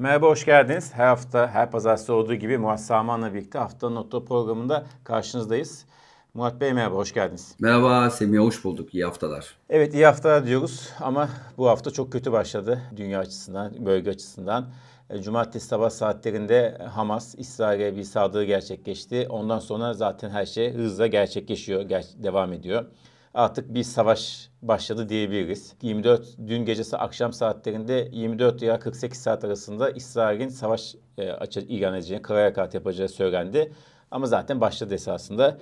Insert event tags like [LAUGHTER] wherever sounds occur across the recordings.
Merhaba, hoş geldiniz. Her hafta, her pazartesi olduğu gibi Murat Saman'la birlikte haftanın notları programında karşınızdayız. Murat Bey merhaba, hoş geldiniz. Merhaba Semih, hoş bulduk. İyi haftalar. Evet, iyi haftalar diyoruz ama bu hafta çok kötü başladı dünya açısından, bölge açısından. E, cumartesi sabah saatlerinde Hamas İsrail'e bir saldırı gerçekleşti. Ondan sonra zaten her şey hızla gerçekleşiyor, ger- devam ediyor. Artık bir savaş başladı diyebiliriz. 24 dün gecesi akşam saatlerinde 24 ila 48 saat arasında İsrail'in savaş e, açı, ilan edeceğini, kara harekat yapacağı söylendi. Ama zaten başladı esasında.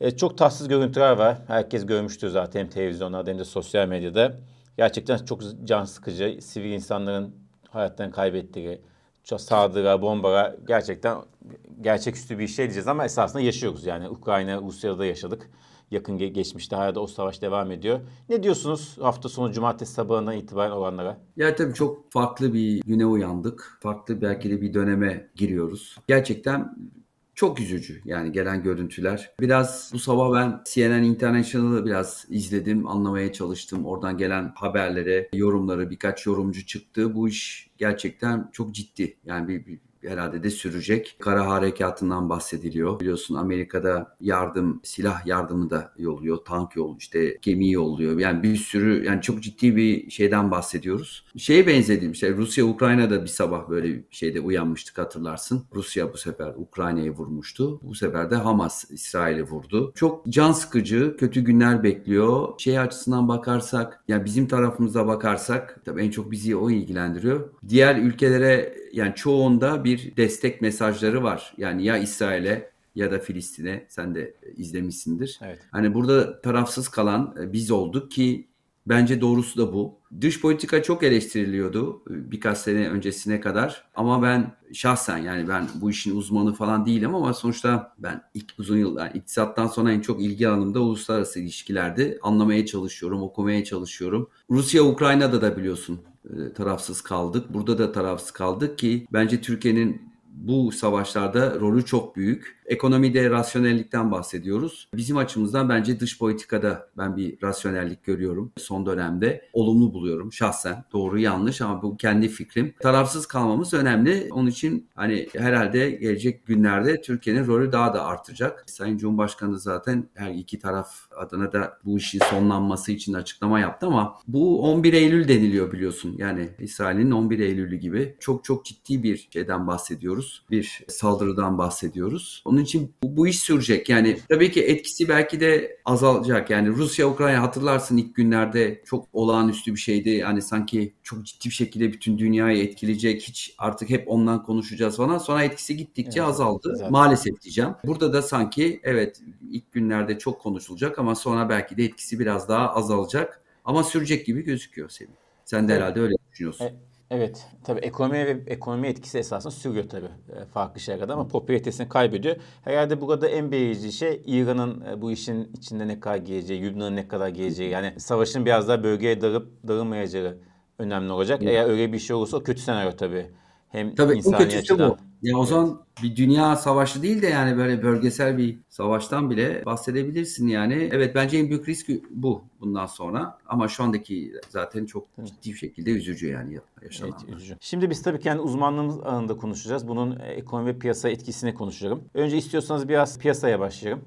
E, çok tatsız görüntüler var. Herkes görmüştür zaten hem televizyonlarda hem de sosyal medyada. Gerçekten çok can sıkıcı. Sivil insanların hayatlarını kaybettiği, çok saldırılar, bombalar gerçekten gerçeküstü bir şey diyeceğiz ama esasında yaşıyoruz yani. Ukrayna, Rusya'da da yaşadık. Yakın geçmişte hala da o savaş devam ediyor. Ne diyorsunuz hafta sonu cumartesi sabahından itibaren olanlara? Ya tabii çok farklı bir güne uyandık. Farklı belki de bir döneme giriyoruz. Gerçekten çok üzücü yani gelen görüntüler. Biraz bu sabah ben CNN International'ı biraz izledim, anlamaya çalıştım. Oradan gelen haberlere, yorumları birkaç yorumcu çıktı. Bu iş gerçekten çok ciddi. Yani bir, bir herhalde de sürecek. Kara harekatından bahsediliyor. Biliyorsun Amerika'da yardım, silah yardımı da yolluyor. Tank yol, işte gemi yolluyor. Yani bir sürü yani çok ciddi bir şeyden bahsediyoruz. Şeye benzediğim şey Rusya Ukrayna'da bir sabah böyle bir şeyde uyanmıştık hatırlarsın. Rusya bu sefer Ukrayna'yı vurmuştu. Bu sefer de Hamas İsrail'i vurdu. Çok can sıkıcı, kötü günler bekliyor. Şey açısından bakarsak, yani bizim tarafımıza bakarsak tabii en çok bizi o ilgilendiriyor. Diğer ülkelere yani çoğunda bir destek mesajları var. Yani ya İsrail'e ya da Filistin'e sen de izlemişsindir. Evet. Hani burada tarafsız kalan e, biz olduk ki bence doğrusu da bu. Dış politika çok eleştiriliyordu e, birkaç sene öncesine kadar ama ben şahsen yani ben bu işin uzmanı falan değilim ama sonuçta ben ilk uzun yıl yani iktisattan sonra en çok ilgi alanımda uluslararası ilişkilerdi. Anlamaya çalışıyorum, okumaya çalışıyorum. Rusya Ukrayna'da da biliyorsun tarafsız kaldık. Burada da tarafsız kaldık ki bence Türkiye'nin bu savaşlarda rolü çok büyük. Ekonomide rasyonellikten bahsediyoruz. Bizim açımızdan bence dış politikada ben bir rasyonellik görüyorum son dönemde. Olumlu buluyorum şahsen. Doğru yanlış ama bu kendi fikrim. Tarafsız kalmamız önemli. Onun için hani herhalde gelecek günlerde Türkiye'nin rolü daha da artacak. Sayın Cumhurbaşkanı zaten her iki taraf adına da bu işin sonlanması için açıklama yaptı ama bu 11 Eylül deniliyor biliyorsun. Yani İsrail'in 11 Eylül'ü gibi çok çok ciddi bir şeyden bahsediyoruz. Bir saldırıdan bahsediyoruz. İçin bu, bu iş sürecek. Yani tabii ki etkisi belki de azalacak. Yani Rusya Ukrayna hatırlarsın ilk günlerde çok olağanüstü bir şeydi. Yani sanki çok ciddi bir şekilde bütün dünyayı etkileyecek. Hiç artık hep ondan konuşacağız falan. Sonra etkisi gittikçe evet, azaldı. Zaten. Maalesef diyeceğim. Burada da sanki evet ilk günlerde çok konuşulacak ama sonra belki de etkisi biraz daha azalacak. Ama sürecek gibi gözüküyor Semih. Sen de evet. herhalde öyle düşünüyorsun. E, Evet tabii ekonomi ve ekonomi etkisi esasında sürüyor tabii e, farklı şeylerde ama popülaritesini kaybediyor. Herhalde burada en belirleyici şey İran'ın e, bu işin içinde ne kadar geleceği, Lübnan'ın ne kadar geleceği. Yani savaşın biraz daha bölgeye darıp dağılmayacağı önemli olacak. Eğer öyle bir şey olursa o kötü senaryo tabii. Hem tabii insani açıdan. bu. Ya o zaman bir dünya savaşı değil de yani böyle bölgesel bir savaştan bile bahsedebilirsin yani. Evet bence en büyük risk bu bundan sonra ama şu andaki zaten çok ciddi bir şekilde üzücü yani yaşananlar. Evet, üzücü. Şimdi biz tabii kendi uzmanlığımız alanında konuşacağız. Bunun ekonomi ve piyasa etkisini konuşacağım. Önce istiyorsanız biraz piyasaya başlayalım.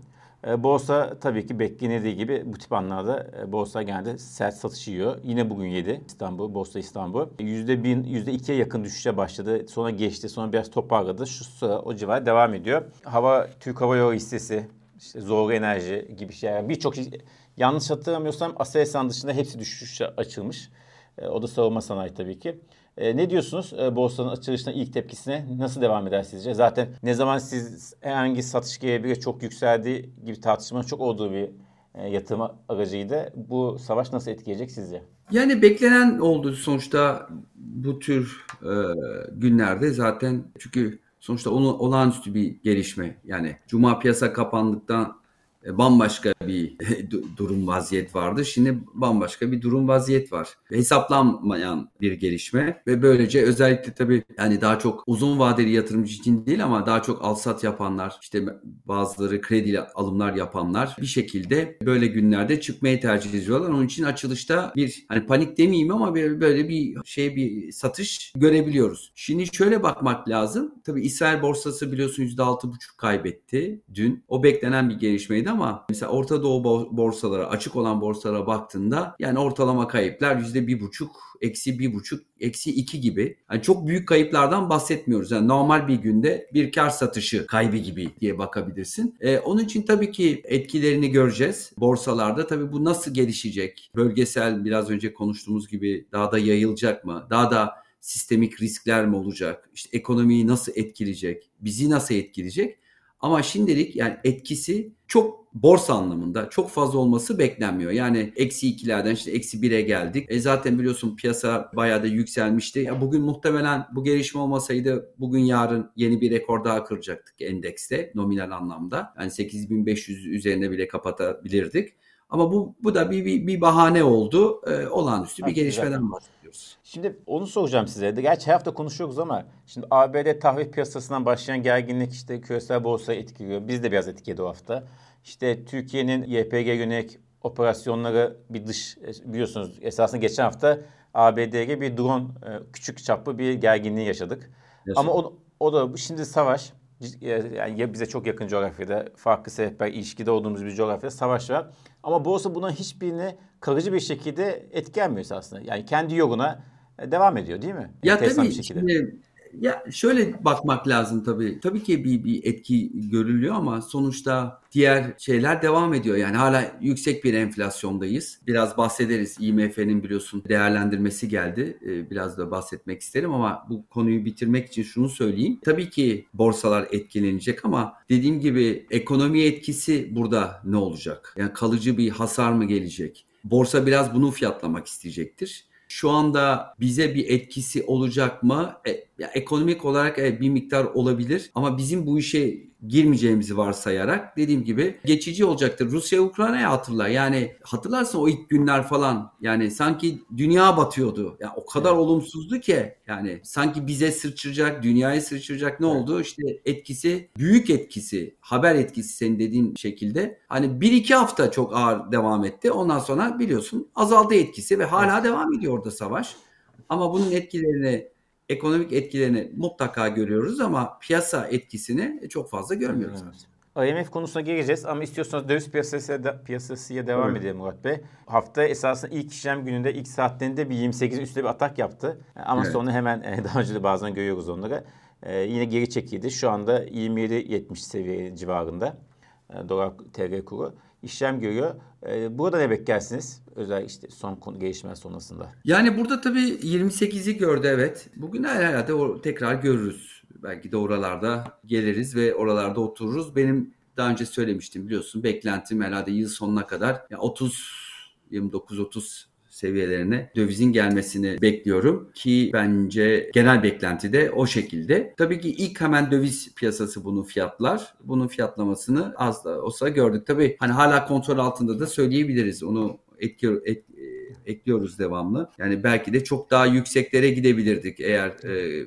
E, borsa tabii ki beklenildiği gibi bu tip anlarda e, borsa genelde sert satış yiyor. Yine bugün yedi İstanbul, Borsa İstanbul. %1, %2'ye yakın düşüşe başladı. Sonra geçti, sonra biraz toparladı. Şu sıra o civar devam ediyor. Hava, Türk Hava Yolu hissesi, işte Zorlu Enerji gibi şeyler. Birçok şey, yanlış hatırlamıyorsam Aselsan dışında hepsi düşüşe açılmış. E, o da savunma sanayi tabii ki. E, ne diyorsunuz e, borsanın açılışına ilk tepkisine? Nasıl devam eder sizce? Zaten ne zaman siz herhangi satış gelebilir çok yükseldiği gibi tartışmanın çok olduğu bir e, yatırım aracıydı. Bu savaş nasıl etkileyecek sizce? Yani beklenen oldu sonuçta bu tür e, günlerde zaten çünkü sonuçta onu olağanüstü bir gelişme. Yani cuma piyasa kapandıktan bambaşka bir [LAUGHS] durum vaziyet vardı. Şimdi bambaşka bir durum vaziyet var. Hesaplanmayan bir gelişme ve böylece özellikle tabii yani daha çok uzun vadeli yatırımcı için değil ama daha çok alsat yapanlar, işte bazıları kredi alımlar yapanlar bir şekilde böyle günlerde çıkmayı tercih ediyorlar. Onun için açılışta bir hani panik demeyeyim ama böyle bir şey bir satış görebiliyoruz. Şimdi şöyle bakmak lazım. Tabii İsrail borsası biliyorsun %6,5 kaybetti dün. O beklenen bir gelişmeydi ama mesela Orta Doğu borsalara, açık olan borsalara baktığında yani ortalama kayıplar %1,5 eksi bir buçuk, eksi iki gibi. Yani çok büyük kayıplardan bahsetmiyoruz. Yani normal bir günde bir kar satışı kaybı gibi diye bakabilirsin. Ee, onun için tabii ki etkilerini göreceğiz borsalarda. Tabii bu nasıl gelişecek? Bölgesel biraz önce konuştuğumuz gibi daha da yayılacak mı? Daha da sistemik riskler mi olacak? İşte ekonomiyi nasıl etkileyecek? Bizi nasıl etkileyecek? Ama şimdilik yani etkisi çok borsa anlamında çok fazla olması beklenmiyor. Yani eksi ikilerden işte eksi bire geldik. E zaten biliyorsun piyasa bayağı da yükselmişti. Ya bugün muhtemelen bu gelişme olmasaydı bugün yarın yeni bir rekor daha kıracaktık endekste nominal anlamda. Yani 8500 üzerine bile kapatabilirdik. Ama bu bu da bir bir, bir bahane oldu. Ee, olağanüstü bir gelişmeden bahsediyoruz. Şimdi onu soracağım size de. Gerçi her hafta konuşuyoruz ama şimdi ABD tahvil piyasasından başlayan gerginlik işte küresel borsayı etkiliyor. Biz de biraz etkiledi o hafta. İşte Türkiye'nin YPG yönelik operasyonları bir dış biliyorsunuz esasında geçen hafta ABD'ye bir drone e, küçük çaplı bir gerginliği yaşadık. Yaşadım. Ama o, o da şimdi savaş yani ya bize çok yakın coğrafyada farklı sebepler ilişkide olduğumuz bir coğrafyada savaş var. Ama borsa buna hiçbirine kalıcı bir şekilde etkilenmiyor aslında. Yani kendi yoluna e, devam ediyor değil mi? Ya Enteresan tabii şimdi ya şöyle bakmak lazım tabii. Tabii ki bir, bir etki görülüyor ama sonuçta diğer şeyler devam ediyor. Yani hala yüksek bir enflasyondayız. Biraz bahsederiz. IMF'nin biliyorsun değerlendirmesi geldi. Ee, biraz da bahsetmek isterim ama bu konuyu bitirmek için şunu söyleyeyim. Tabii ki borsalar etkilenecek ama dediğim gibi ekonomi etkisi burada ne olacak? Yani kalıcı bir hasar mı gelecek? Borsa biraz bunu fiyatlamak isteyecektir. Şu anda bize bir etkisi olacak mı? E, ya ekonomik olarak evet, bir miktar olabilir ama bizim bu işe girmeyeceğimizi varsayarak dediğim gibi geçici olacaktır. Rusya Ukrayna'ya hatırla. Yani hatırlarsın o ilk günler falan. Yani sanki dünya batıyordu. Yani o kadar evet. olumsuzdu ki yani sanki bize sırçıracak, dünyayı sırçıracak ne evet. oldu? İşte etkisi, büyük etkisi, haber etkisi senin dediğin şekilde. Hani bir iki hafta çok ağır devam etti. Ondan sonra biliyorsun azaldı etkisi ve hala evet. devam ediyor orada savaş. Ama bunun etkilerini ekonomik etkilerini mutlaka görüyoruz ama piyasa etkisini çok fazla görmüyoruz. Evet. IMF konusuna geleceğiz ama istiyorsanız döviz piyasası de, piyasasıya devam evet. edelim Murat Bey. Hafta esasında ilk işlem gününde ilk saatlerinde bir 28'in üstünde bir atak yaptı. Ama evet. sonra hemen e, daha önce de bazen görüyoruz onları. Ee, yine geri çekildi. Şu anda 27-70 seviye civarında e, dolar TL kuru işlem görüyor. Ee, burada ne beklersiniz? Özel işte son konu gelişmeler sonrasında. Yani burada tabii 28'i gördü evet. Bugün herhalde tekrar görürüz. Belki de oralarda geliriz ve oralarda otururuz. Benim daha önce söylemiştim biliyorsun beklentim herhalde yıl sonuna kadar yani 30 29-30 seviyelerine dövizin gelmesini bekliyorum ki bence genel beklenti de o şekilde. Tabii ki ilk hemen döviz piyasası bunu fiyatlar. Bunun fiyatlamasını az da olsa gördük. Tabii hani hala kontrol altında da söyleyebiliriz. Onu etki, et, ekliyoruz devamlı. Yani belki de çok daha yükseklere gidebilirdik eğer e,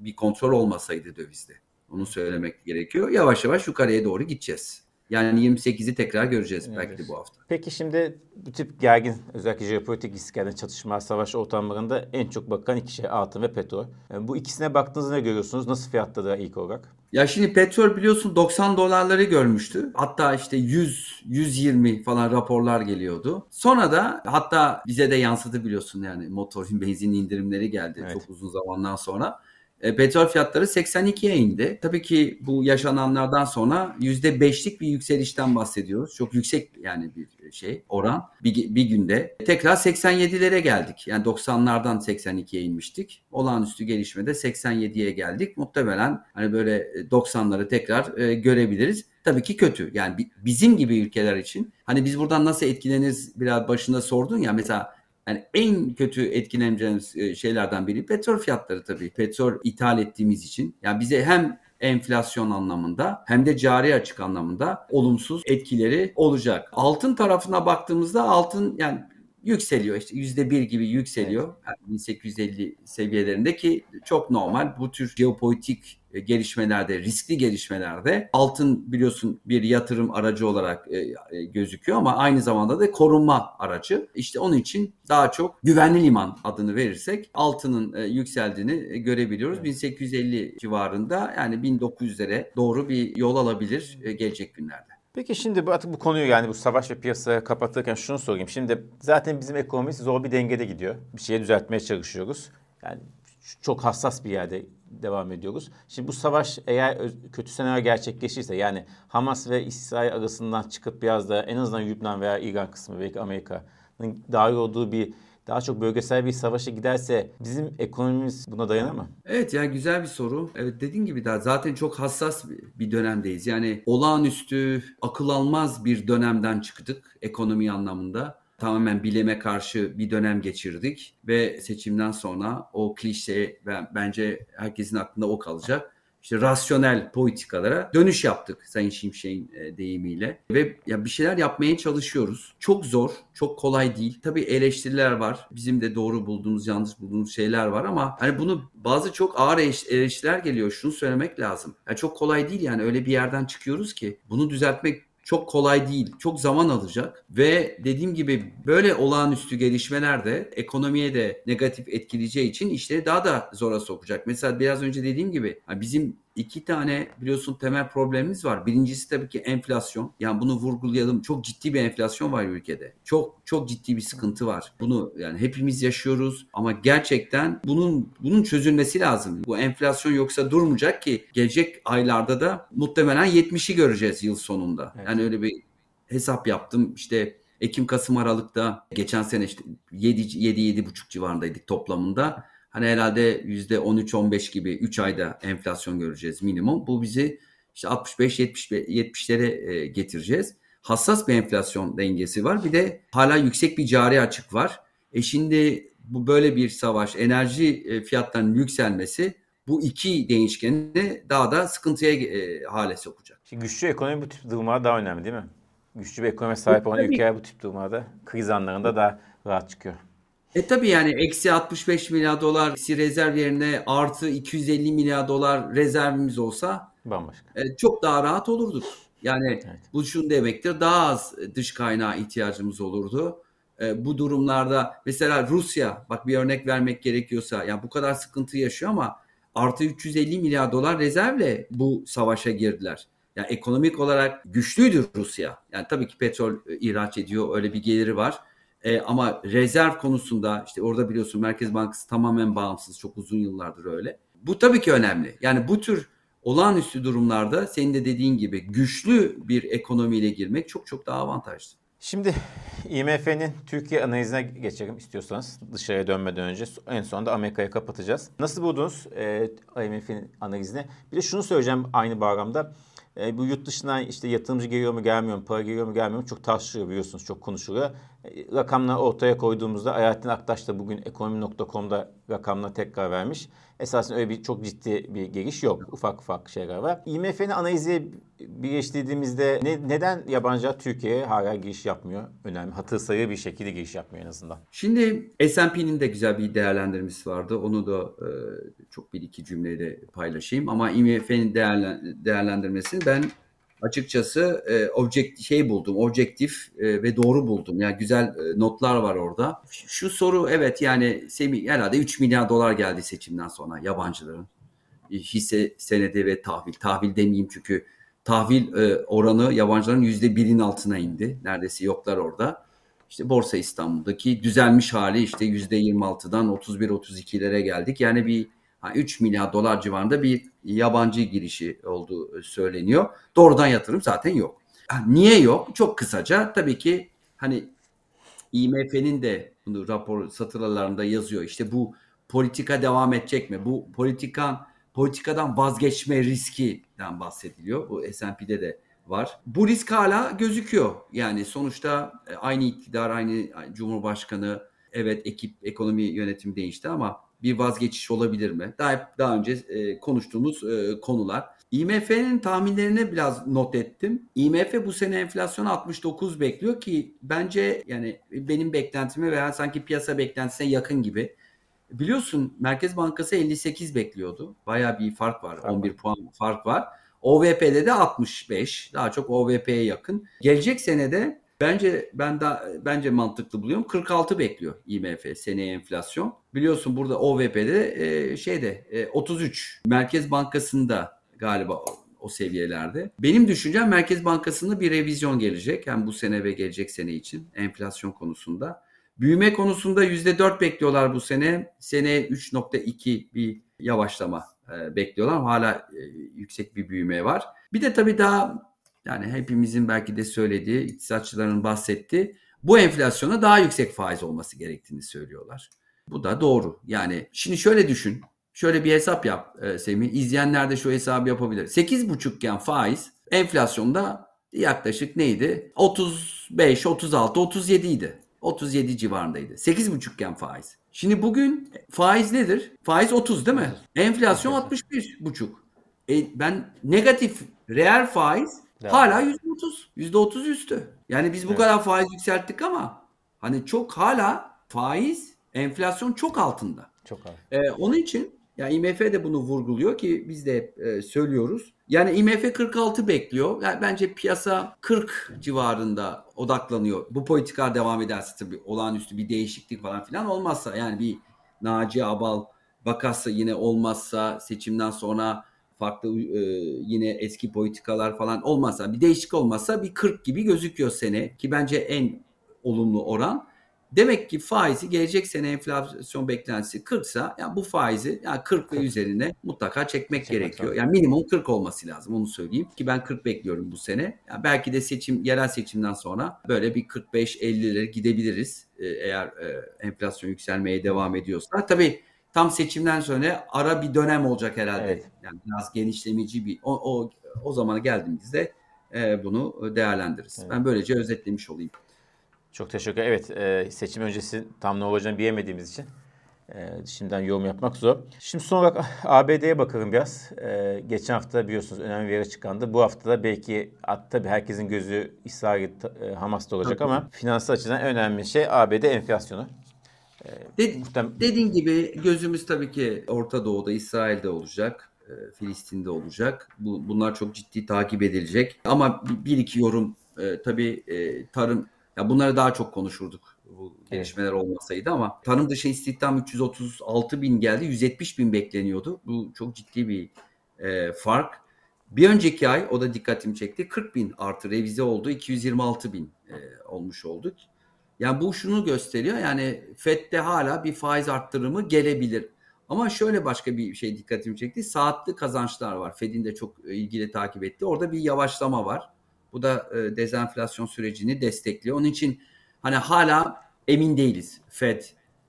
bir kontrol olmasaydı dövizde. Onu söylemek gerekiyor. Yavaş yavaş yukarıya doğru gideceğiz. Yani 28'i tekrar göreceğiz evet. belki de bu hafta. Peki şimdi bu tip gergin özellikle jeopolitik risklerden çatışma, savaş ortamlarında en çok bakan iki şey altın ve petrol. Yani bu ikisine baktığınızda ne görüyorsunuz? Nasıl fiyatladı ilk olarak? Ya şimdi petrol biliyorsun 90 dolarları görmüştü. Hatta işte 100, 120 falan raporlar geliyordu. Sonra da hatta bize de yansıdı biliyorsun yani motorin [LAUGHS] benzin indirimleri geldi evet. çok uzun zamandan sonra. E, petrol fiyatları 82'ye indi. Tabii ki bu yaşananlardan sonra %5'lik bir yükselişten bahsediyoruz. Çok yüksek yani bir şey oran bir, bir günde. Tekrar 87'lere geldik. Yani 90'lardan 82'ye inmiştik. Olağanüstü gelişmede 87'ye geldik. Muhtemelen hani böyle 90'ları tekrar e, görebiliriz. Tabii ki kötü. Yani bizim gibi ülkeler için hani biz buradan nasıl etkileniriz biraz başında sordun ya mesela yani en kötü etkileneceğimiz e, şeylerden biri petrol fiyatları tabii. Petrol ithal ettiğimiz için. Yani bize hem enflasyon anlamında hem de cari açık anlamında olumsuz etkileri olacak. Altın tarafına baktığımızda altın yani yükseliyor işte yüzde bir gibi yükseliyor yani 1850 seviyelerinde ki çok normal bu tür geopolitik e, gelişmelerde, riskli gelişmelerde altın biliyorsun bir yatırım aracı olarak e, e, gözüküyor ama aynı zamanda da korunma aracı. İşte onun için daha çok güvenli liman adını verirsek altının yükseldiğini görebiliyoruz. Evet. 1850 civarında yani 1900'lere doğru bir yol alabilir gelecek günlerde. Peki şimdi bu, artık bu konuyu yani bu savaş ve piyasaya kapatırken şunu sorayım. Şimdi zaten bizim ekonomimiz zor bir dengede gidiyor. Bir şeye düzeltmeye çalışıyoruz. Yani çok hassas bir yerde devam ediyoruz. Şimdi bu savaş eğer kötü senaryo gerçekleşirse yani Hamas ve İsrail arasından çıkıp biraz da en azından Lübnan veya İran kısmı belki Amerika'nın dahil olduğu bir daha çok bölgesel bir savaşa giderse bizim ekonomimiz buna dayanır mı? Evet ya güzel bir soru. Evet dediğin gibi daha zaten çok hassas bir dönemdeyiz. Yani olağanüstü akıl almaz bir dönemden çıktık ekonomi anlamında tamamen bileme karşı bir dönem geçirdik ve seçimden sonra o klişe bence herkesin aklında o kalacak. İşte rasyonel politikalara dönüş yaptık Sayın Şimşek'in e, deyimiyle ve ya bir şeyler yapmaya çalışıyoruz. Çok zor, çok kolay değil. Tabii eleştiriler var. Bizim de doğru bulduğumuz, yanlış bulduğumuz şeyler var ama hani bunu bazı çok ağır eleştiriler geliyor. Şunu söylemek lazım. Ya çok kolay değil yani öyle bir yerden çıkıyoruz ki bunu düzeltmek çok kolay değil. Çok zaman alacak ve dediğim gibi böyle olağanüstü gelişmeler de ekonomiye de negatif etkileyeceği için işleri daha da zora sokacak. Mesela biraz önce dediğim gibi bizim iki tane biliyorsun temel problemimiz var. Birincisi tabii ki enflasyon. Yani bunu vurgulayalım. Çok ciddi bir enflasyon var ülkede. Çok çok ciddi bir sıkıntı var. Bunu yani hepimiz yaşıyoruz ama gerçekten bunun bunun çözülmesi lazım. Bu enflasyon yoksa durmayacak ki gelecek aylarda da muhtemelen 70'i göreceğiz yıl sonunda. Evet. Yani öyle bir hesap yaptım. İşte Ekim, Kasım, Aralık'ta geçen sene işte 7 7 7,5 civarındaydık toplamında. Hani herhalde %13-15 gibi 3 ayda enflasyon göreceğiz minimum. Bu bizi işte 65-70'lere e, getireceğiz. Hassas bir enflasyon dengesi var. Bir de hala yüksek bir cari açık var. E şimdi bu böyle bir savaş, enerji e, fiyatlarının yükselmesi bu iki değişkeni daha da sıkıntıya e, hale sokacak. Şimdi güçlü ekonomi bu tip durumlarda daha önemli değil mi? Güçlü bir ekonomi sahip olan ülkeler bu tip durumlarda kriz anlarında daha rahat çıkıyor. E tabi yani eksi 65 milyar dolar eksi rezerv yerine artı 250 milyar dolar rezervimiz olsa bambaşka. E, çok daha rahat olurduk. Yani evet. bu şunu demektir daha az dış kaynağı ihtiyacımız olurdu. E, bu durumlarda mesela Rusya bak bir örnek vermek gerekiyorsa yani bu kadar sıkıntı yaşıyor ama artı 350 milyar dolar rezervle bu savaşa girdiler. Yani ekonomik olarak güçlüydü Rusya. Yani tabii ki petrol e, ihraç ediyor öyle bir geliri var. E, ama rezerv konusunda işte orada biliyorsun Merkez Bankası tamamen bağımsız. Çok uzun yıllardır öyle. Bu tabii ki önemli. Yani bu tür olağanüstü durumlarda senin de dediğin gibi güçlü bir ekonomiyle girmek çok çok daha avantajlı. Şimdi IMF'nin Türkiye analizine geçelim istiyorsanız dışarıya dönmeden önce. En sonunda Amerika'yı kapatacağız. Nasıl buldunuz e, IMF'nin analizini? Bir de şunu söyleyeceğim aynı bağlamda. E, bu yurt dışından işte yatırımcı geliyor mu gelmiyor mu, para geliyor mu gelmiyor mu çok tartışılıyor biliyorsunuz çok konuşuluyor. Rakamları ortaya koyduğumuzda Alaaddin Aktaş da bugün ekonomi.com'da rakamla tekrar vermiş. Esasında öyle bir çok ciddi bir geliş yok. Ufak ufak şeyler var. IMF'nin analizi birleştirdiğimizde ne, neden yabancılar Türkiye'ye hala giriş yapmıyor? Önemli. Hatır sayı bir şekilde giriş yapmıyor en azından. Şimdi S&P'nin de güzel bir değerlendirmesi vardı. Onu da e, çok bir iki cümleyle paylaşayım. Ama IMF'nin değerlen, değerlendirmesini ben açıkçası e, objekt şey buldum, objektif e, ve doğru buldum. Yani güzel e, notlar var orada. Şu soru evet yani Semih herhalde 3 milyar dolar geldi seçimden sonra yabancıların hisse senedi ve tahvil. Tahvil demeyeyim çünkü tahvil e, oranı yabancıların yüzde birin altına indi. Neredeyse yoklar orada. İşte Borsa İstanbul'daki düzelmiş hali işte yüzde 26'dan 31-32'lere geldik. Yani bir 3 milyar dolar civarında bir yabancı girişi olduğu söyleniyor. Doğrudan yatırım zaten yok. Niye yok? Çok kısaca tabii ki hani IMF'nin de bunu rapor satırlarında yazıyor. İşte bu politika devam edecek mi? Bu politikan politikadan vazgeçme riskinden bahsediliyor. Bu S&P'de de var. Bu risk hala gözüküyor. Yani sonuçta e, aynı iktidar, aynı Cumhurbaşkanı, evet ekip ekonomi yönetimi değişti ama Bir vazgeçiş olabilir mi? Daha daha önce e, konuştuğumuz e, konular. IMF'nin tahminlerini biraz not ettim. IMF bu sene enflasyon 69 bekliyor ki bence yani benim beklentime veya sanki piyasa beklentisine yakın gibi. Biliyorsun Merkez Bankası 58 bekliyordu. Baya bir fark var. 11 puan fark var. OVP'de de 65. Daha çok OVP'ye yakın. Gelecek senede bence ben da bence mantıklı buluyorum. 46 bekliyor IMF seneye enflasyon. Biliyorsun burada OVP'de e, şeyde e, 33. Merkez Bankası'nda galiba o, seviyelerde. Benim düşüncem Merkez Bankası'nda bir revizyon gelecek. Hem bu sene ve gelecek sene için enflasyon konusunda. Büyüme konusunda %4 bekliyorlar bu sene. Seneye 3.2 bir yavaşlama e, bekliyorlar hala e, yüksek bir büyüme var. Bir de tabii daha yani hepimizin belki de söylediği, iktisatçıların bahsettiği bu enflasyona daha yüksek faiz olması gerektiğini söylüyorlar. Bu da doğru. Yani şimdi şöyle düşün. Şöyle bir hesap yap e, Semih. İzleyenler de şu hesabı yapabilir. 8,5 iken faiz enflasyonda yaklaşık neydi? 35, 36, 37 idi. 37 civarındaydı. 8,5 iken faiz. Şimdi bugün faiz nedir? Faiz 30 değil mi? Enflasyon 61 buçuk. E ben negatif reel faiz evet. hala %30. %30 üstü. Yani biz bu evet. kadar faiz yükselttik ama hani çok hala faiz enflasyon çok altında. Çok altında. Ee, onun için yani IMF de bunu vurguluyor ki biz de hep e, söylüyoruz. Yani IMF 46 bekliyor. Yani bence piyasa 40 civarında odaklanıyor. Bu politika devam ederse tabii olağanüstü bir değişiklik falan filan olmazsa yani bir Naci Abal vakası yine olmazsa seçimden sonra farklı e, yine eski politikalar falan olmazsa bir değişiklik olmazsa bir 40 gibi gözüküyor sene ki bence en olumlu oran. Demek ki faizi gelecek sene enflasyon beklentisi 40 sa yani bu faizi yani 40 ve üzerine mutlaka çekmek Çekmek gerekiyor. Lazım. Yani minimum 40 olması lazım onu söyleyeyim ki ben 40 bekliyorum bu sene. Yani belki de seçim yerel seçimden sonra böyle bir 45-50'lere gidebiliriz ee, eğer e, enflasyon yükselmeye devam ediyorsa. Tabii tam seçimden sonra ara bir dönem olacak herhalde. Evet. Yani biraz genişlemeci bir o o, o zamana geldiğimizde e, bunu değerlendiririz. Evet. Ben böylece özetlemiş olayım. Çok teşekkür Evet e, seçim öncesi tam ne olacağını bilemediğimiz için e, şimdiden yorum yapmak zor. Şimdi son olarak ABD'ye bakalım biraz. E, geçen hafta biliyorsunuz önemli bir yere çıkandı. Bu hafta da belki tabii herkesin gözü İsrail e, Hamas'ta olacak ama finansal açıdan önemli şey ABD enflasyonu. E, Ded, muhtem- dediğin gibi gözümüz tabii ki Orta Doğu'da, İsrail'de olacak. E, Filistin'de olacak. Bu, bunlar çok ciddi takip edilecek. Ama bir iki yorum e, tabii e, tarım ya bunları daha çok konuşurduk bu gelişmeler evet. olmasaydı ama tarım dışı istihdam 336 bin geldi 170 bin bekleniyordu. Bu çok ciddi bir e, fark. Bir önceki ay o da dikkatimi çekti 40 bin artı revize oldu 226 bin e, olmuş olduk. Yani bu şunu gösteriyor yani FED'de hala bir faiz arttırımı gelebilir. Ama şöyle başka bir şey dikkatimi çekti. Saatli kazançlar var. Fed'in de çok ilgili takip etti. Orada bir yavaşlama var. Bu da e, dezenflasyon sürecini destekliyor. Onun için hani hala emin değiliz. Fed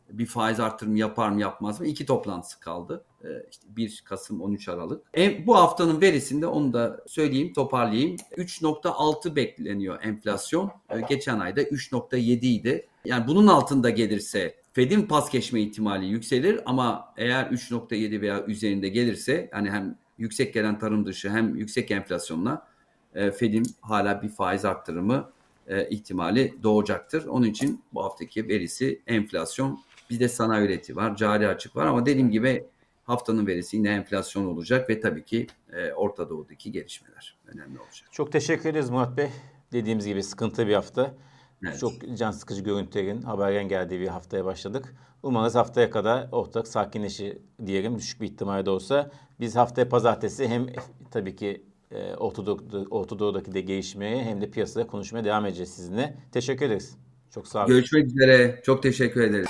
bir faiz artırımı yapar mı yapmaz mı? İki toplantısı kaldı. E, işte 1 Kasım 13 Aralık. E, bu haftanın verisinde onu da söyleyeyim toparlayayım. 3.6 bekleniyor enflasyon. E, geçen ayda 3.7 idi. Yani bunun altında gelirse Fed'in pas geçme ihtimali yükselir ama eğer 3.7 veya üzerinde gelirse yani hem yüksek gelen tarım dışı hem yüksek enflasyonla e, Fed'in hala bir faiz arttırımı e, ihtimali doğacaktır. Onun için bu haftaki verisi enflasyon. Bir de sanayi üreti var, cari açık var ama dediğim gibi haftanın verisi yine enflasyon olacak ve tabii ki e, Orta Doğu'daki gelişmeler önemli olacak. Çok teşekkür ederiz Murat Bey. Dediğimiz gibi sıkıntı bir hafta. Evet. Çok can sıkıcı görüntülerin haberden geldiği bir haftaya başladık. Umarız haftaya kadar ortak sakinleşir diyelim düşük bir ihtimalle de olsa. Biz haftaya pazartesi hem tabii ki e, Orta, Doğu'daki de gelişmeye hem de piyasada konuşmaya devam edeceğiz sizinle. Teşekkür ederiz. Çok sağ olun. Görüşmek üzere. Çok teşekkür ederiz.